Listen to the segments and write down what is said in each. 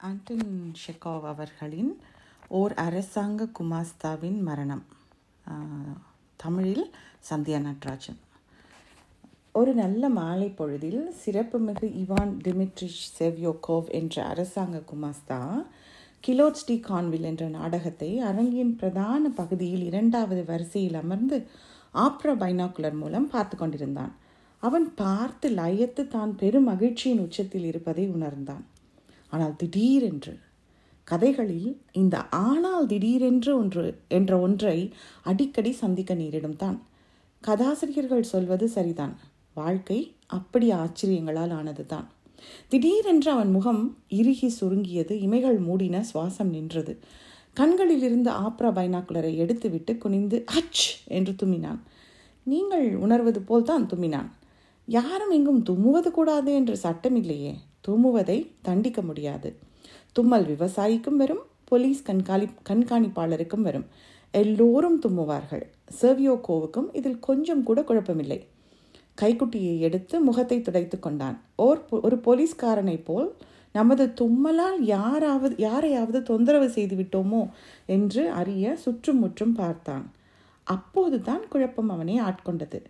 ஆண்டன் ஷெகாவ் அவர்களின் ஓர் அரசாங்க குமாஸ்தாவின் மரணம். தமிழில் சந்தியா நட்ராஜன். ஒரு நல்ல மாலை பொழுதில் சிறப்புமிகு இவான் டிமிட்ரிஷ் செவ்யோகோவ் என்ற அரசாங்க குமாஸ்தா கிலோட்ஸ்டி கான்வில் என்ற நாடகத்தை அரங்கின் பிரதான பகுதியில் இரண்டாவது வரிசையில் அமர்ந்து ஆப்ரா பைனாக்குலர் மூலம் பார்த்து கொண்டிருந்தான். அவன் பார்த்து லயத்து தான் பெரும் மகிழ்ச்சியின் உச்சத்தில் இருப்பதை உணர்ந்தான். ஆனால் திடீரென்று கதைகளில் இந்த ஆனால் திடீரென்று ஒன்று என்ற ஒன்றை அடிக்கடி சந்திக்க நேரிடும் தான். கதாசிரியர்கள் சொல்வது சரிதான். வாழ்க்கை அப்படி ஆச்சரியங்களால் ஆனது தான். திடீரென்று அவன் முகம் இறுகி சுருங்கியது இமைகள் மூடின சுவாசம் நின்றது. கண்களில் இருந்து ஆப்ரா பைனாக்குலரை எடுத்துவிட்டு குனிந்து அச்! என்று தும்மினான். நீங்கள் உணர்வது போல்தான் தும்மினான். யாரும் எங்கும் தும்முவது கூடாது என்று சட்டமில்லையே. தும்முவதை தண்டிக்க முடியாது. தும்மல் விவசாயிக்கும் வரும் போலீஸ் கண்காணி கண்காணிப்பாளருக்கும் வரும். எல்லோரும் தும்முவார்கள். செர்வியோகோவுக்கும் இதில் கொஞ்சம் கூட குழப்பமில்லை. கைக்குட்டியை எடுத்து முகத்தை துடைத்து கொண்டான். ஓர் பொ- ஒரு போலீஸ்காரனைப் போல் நமது தும்மலால் யாராவது யாரையாவது தொந்தரவு செய்து விட்டோமோ? என்று அறிய சுற்றும் முற்றும் பார்த்தான். அப்போதுதான் குழப்பம் அவனை ஆட்கொண்டது.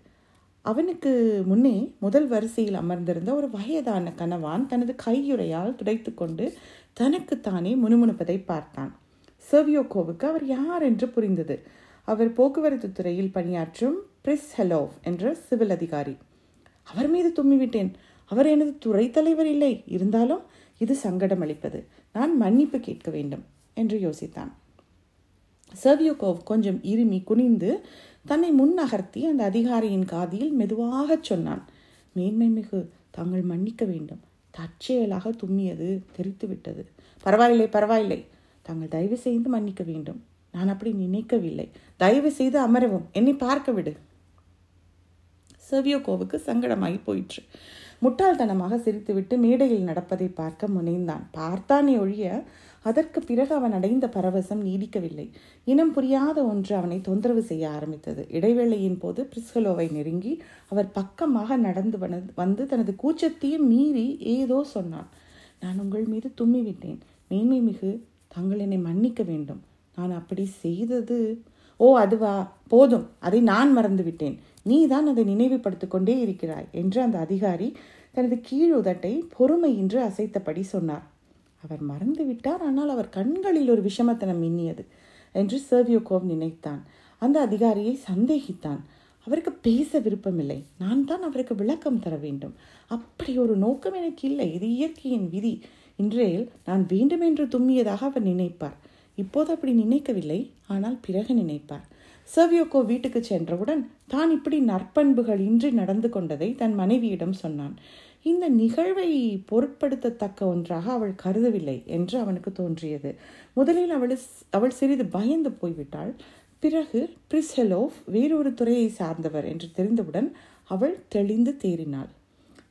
அவனுக்கு முன்னே முதல் வரிசையில் அமர்ந்திருந்த ஒரு வயதான கணவான் தனது கையுறையால் துடைத்துக்கொண்டு தனக்குத்தானே முணுமுணுப்பதை பார்த்தான். செர்வியோகோவுக்கு அவர் யார் என்று புரிந்தது. அவர் போக்குவரத்து துறையில் பணியாற்றும் பிரிஸ் ஹெலோவ் என்ற சிவில் அதிகாரி. அவர் மீது தும்மிவிட்டேன். அவர் எனது துறை தலைவர் இல்லை. இருந்தாலும் இது சங்கடம் அளிப்பது நான் மன்னிப்பு கேட்க வேண்டும் என்று யோசித்தான். சர்வியோகோவ் கொஞ்சம் இருமி குனிந்து தன்னை முன் நகர்த்தி அந்த அதிகாரியின் காதியில் மெதுவாகச் சொன்னான். மேன்மை மிகு தாங்கள் மன்னிக்க வேண்டும். தற்செயலாக தும்மியது தெரித்து விட்டது. பரவாயில்லை பரவாயில்லை. தாங்கள் தயவு செய்து மன்னிக்க வேண்டும். நான் அப்படி நினைக்கவில்லை. தயவு செய்து அமரவும். என்னை பார்க்க விடு. செர்வியோகோவுக்கு சங்கடமாகி போயிற்று. முட்டாள்தனமாக சிரித்துவிட்டு மேடையில் நடப்பதை பார்க்க முனைந்தான். பார்த்தானே ஒழிய அதற்கு பிறகு அவன் அடைந்த பரவசம் நீடிக்கவில்லை. இனம் புரியாத ஒன்று அவனை தொந்தரவு செய்ய ஆரம்பித்தது. இடைவேளையின் போது பிரிஸ்கலோவை நெருங்கி அவர் பக்கமாக நடந்து வந்து தனது கூச்சத்தையும் மீறி ஏதோ சொன்னான். நான் உங்கள் மீது தும்மிவிட்டேன். மேன்மை மிகு. தாங்கள் என்னை மன்னிக்க வேண்டும். நான் அப்படி செய்தது ஓ அதுவா? போதும். அதை நான் மறந்து விட்டேன் நீ தான் அதை நினைவுபடுத்திக் கொண்டே இருக்கிறாய் என்று அந்த அதிகாரி தனது கீழ் உதட்டை பொறுமையின்றி அசைத்தபடி சொன்னார். அவர் மறந்து விட்டார் ஆனால் அவர் கண்களில் ஒரு விஷமத்தனம் மின்னியது என்று சர்வியோகோவ் நினைத்தான். அந்த அதிகாரியை சந்தேகித்தான். அவருக்கு பேச விருப்பமில்லை. நான் தான் அவருக்கு விளக்கம் தர வேண்டும். அப்படி ஒரு நோக்கம் எனக்கு இல்லை. இது இயற்கையின் விதி. இன்றையில் நான் வேண்டுமென்று தும்மியதாக அவர் நினைப்பார். இப்போது அப்படி நினைக்கவில்லை ஆனால் பிறகு நினைப்பார். சர்வியோகோ வீட்டுக்கு சென்றவுடன் தான் இப்படி நற்பண்புகள் இன்றி நடந்து கொண்டதை தன் மனைவியிடம் சொன்னான். இந்த நிகழ்வை பொருட்படுத்தத்தக்க ஒன்றாக அவள் கருதவில்லை என்று அவனுக்கு தோன்றியது. முதலில் அவள் அவள் சிறிது பயந்து போய்விட்டாள். பிறகு பிரிஸ்ஹெலோவ் வேறொரு துறையை சார்ந்தவர் என்று தெரிந்தவுடன் அவள் தெளிந்து தேறினாள்.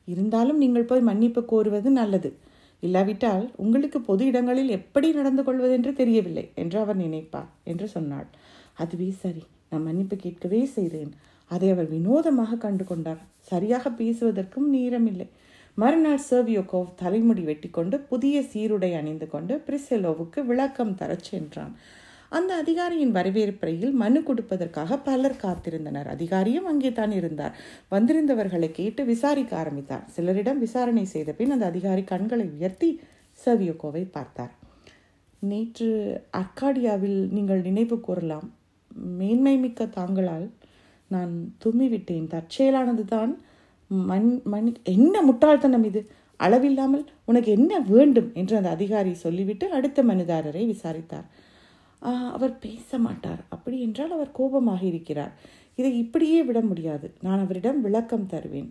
இருந்தாலும் நீங்கள் போய் மன்னிப்பு கோருவது நல்லது. இல்லாவிட்டால் உங்களுக்கு பொது இடங்களில் எப்படி நடந்து கொள்வதென்று தெரியவில்லை என்று அவர் நினைப்பார் என்று சொன்னாள். அதுவே சரி. நான் மன்னிப்பு கேட்கவே செய்தேன். அதை அவர் வினோதமாக கண்டு கொண்டார். சரியாக பேசுவதற்கும் நேரமில்லை. மறுநாள் சர்வியோகோவ் தலைமுடி வெட்டிக்கொண்டு புதிய சீருடை அணிந்து கொண்டு பிரிசெலோவுக்கு விளக்கம் தரச் சென்றான். அந்த அதிகாரியின் வரவேற்பறையில் மனு கொடுப்பதற்காக பலர் காத்திருந்தனர். அதிகாரியும் அங்கே தான் இருந்தார். வந்திருந்தவர்களை கேட்டு விசாரிக்க ஆரம்பித்தார். சிலரிடம் விசாரணை செய்த பின் அந்த அதிகாரி கண்களை உயர்த்தி சர்வியோகோவை பார்த்தார். நேற்று அர்காடியாவில் நீங்கள் நினைவு கூறலாம். மேன்மை மிக்க தாங்களால் நான் தும்மிவிட்டேன். தற்செயலானது தான் மண் மண் என்ன முட்டாள்தனம் இது? அளவில்லாமல் உனக்கு என்ன வேண்டும்? என்று அந்த அதிகாரி சொல்லிவிட்டு அடுத்த மனுதாரரை விசாரித்தார். அவர் பேச மாட்டார். அப்படி என்றால் அவர் கோபமாக இருக்கிறார். இதை இப்படியே விட முடியாது. நான் அவரிடம் விளக்கம் தருவேன்.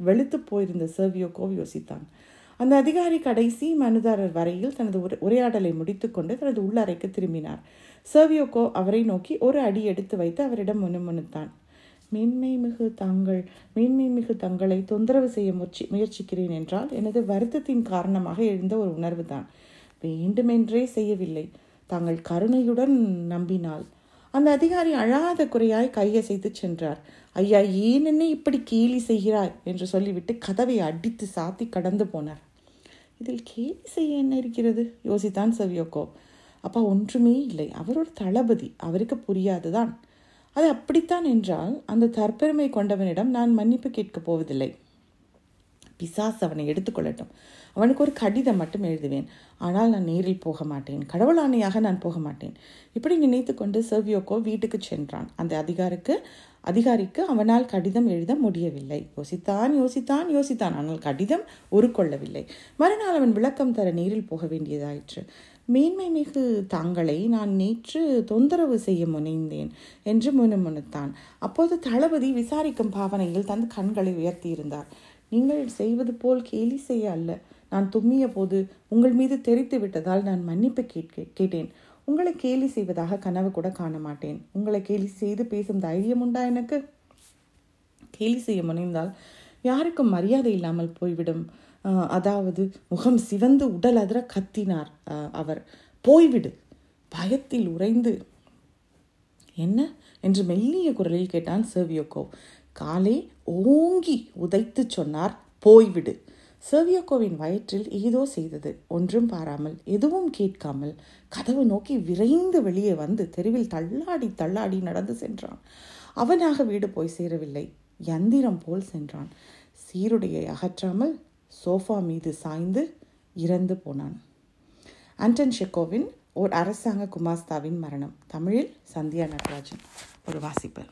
வெளுத்து போயிருந்த சர்வியோகோவ் யோசித்தான். அந்த அதிகாரி கடைசி மனுதாரர் வரையில் தனது உரையாடலை முடித்துக்கொண்டு தனது உள்ளறைக்கு திரும்பினார். சர்வியோகோ அவரை நோக்கி ஒரு அடி எடுத்து வைத்து அவரிடம் முணுமுணுத்தான். மேன்மை மிகு தாங்கள் மேன்மை மிகு தங்களை தொந்தரவு செய்ய முயற்சி முயற்சிக்கிறேன் என்றால் எனது வருத்தத்தின் காரணமாக எழுந்த ஒரு உணர்வு தான் வேண்டுமென்றே செய்யவில்லை. தாங்கள் கருணையுடன் நம்பினால். அந்த அதிகாரி அழாத குறையாய் கையசைத்து சென்றார். ஐயா ஏன் என்னை இப்படி கேலி செய்கிறாய்? என்று சொல்லிவிட்டு கதவை அடித்து சாத்தி கடந்து போனார். இதில் கேலி செய்ய என்ன இருக்கிறது? யோசித்தான் செவியோக்கோ. அப்பா ஒன்றுமே இல்லை. அவர் ஒரு தளபதி. அவருக்கு புரியாதுதான். அது அப்படித்தான் என்றால் அந்த தற்பெருமை கொண்டவனிடம் நான் மன்னிப்பு கேட்கப் போவதில்லை. பிசாஸ் அவனை எடுத்துக்கொள்ளட்டும் அவனுக்கு ஒரு கடிதம் மட்டும் எழுதுவேன். ஆனால் நான் நேரில் போக மாட்டேன். கடவுளானையாக நான் போக மாட்டேன். இப்படி நினைத்து கொண்டு செர்வியோக்கோ வீட்டுக்கு சென்றான். அந்த அதிகாரிக்கு அதிகாரிக்கு அவனால் கடிதம் எழுத முடியவில்லை. யோசித்தான் யோசித்தான் யோசித்தான். ஆனால் கடிதம் உருக்கொள்ளவில்லை. மறுநாள் அவன் விளக்கம் தர நேரில் போக வேண்டியதாயிற்று. மேன்மை மிகு தாங்களை நான் நேற்று தொந்தரவு செய்ய முனைந்தேன் என்று முணுமுணுத்தான். அப்போது தளபதி விசாரிக்கும் பாவனையில் தன் கண்களை உயர்த்தியிருந்தார். நீங்கள் செய்வது போல் கேலி செய்ய அல்ல. நான் தும்மிய போது உங்கள் மீது தெரித்து விட்டதால் நான் மன்னிப்பு கேட்க கேட்டேன். உங்களை கேலி செய்வதாக கனவு கூட காண மாட்டேன். உங்களை கேலி செய்து பேசும் தைரியம் உண்டா எனக்கு? கேலி செய்ய முனைந்தால் யாருக்கும் மரியாதை இல்லாமல் போய்விடும். அதாவது முகம் சிவந்து உடல் அதிர கத்தினார் அவர். போய்விடு. பயத்தில் உறைந்து. என்ன? என்று மெல்லிய குரலில் கேட்டான் செர்வியோக்கோ காலை ஓங்கி உதைத்து சொன்னார் போய்விடு. செர்வியோக்கோவின் வயிற்றில் ஏதோ செய்தது. ஒன்றும் பாராமல் எதுவும் கேட்காமல் கதவு நோக்கி விரைந்து வெளியே வந்து தெருவில் தள்ளாடி தள்ளாடி நடந்து சென்றான். அவனாக வீடு போய் சேரவில்லை. யந்திரம் போல் சென்றான். சீருடையை அகற்றாமல் சோஃபா மீது சாய்ந்து இறந்து போனான். ஆண்டன் ஷெக்கோவின் ஓர் அரசாங்க குமாஸ்தாவின் மரணம். தமிழில் சந்தியா நடராஜன். ஒரு வாசிப்பு.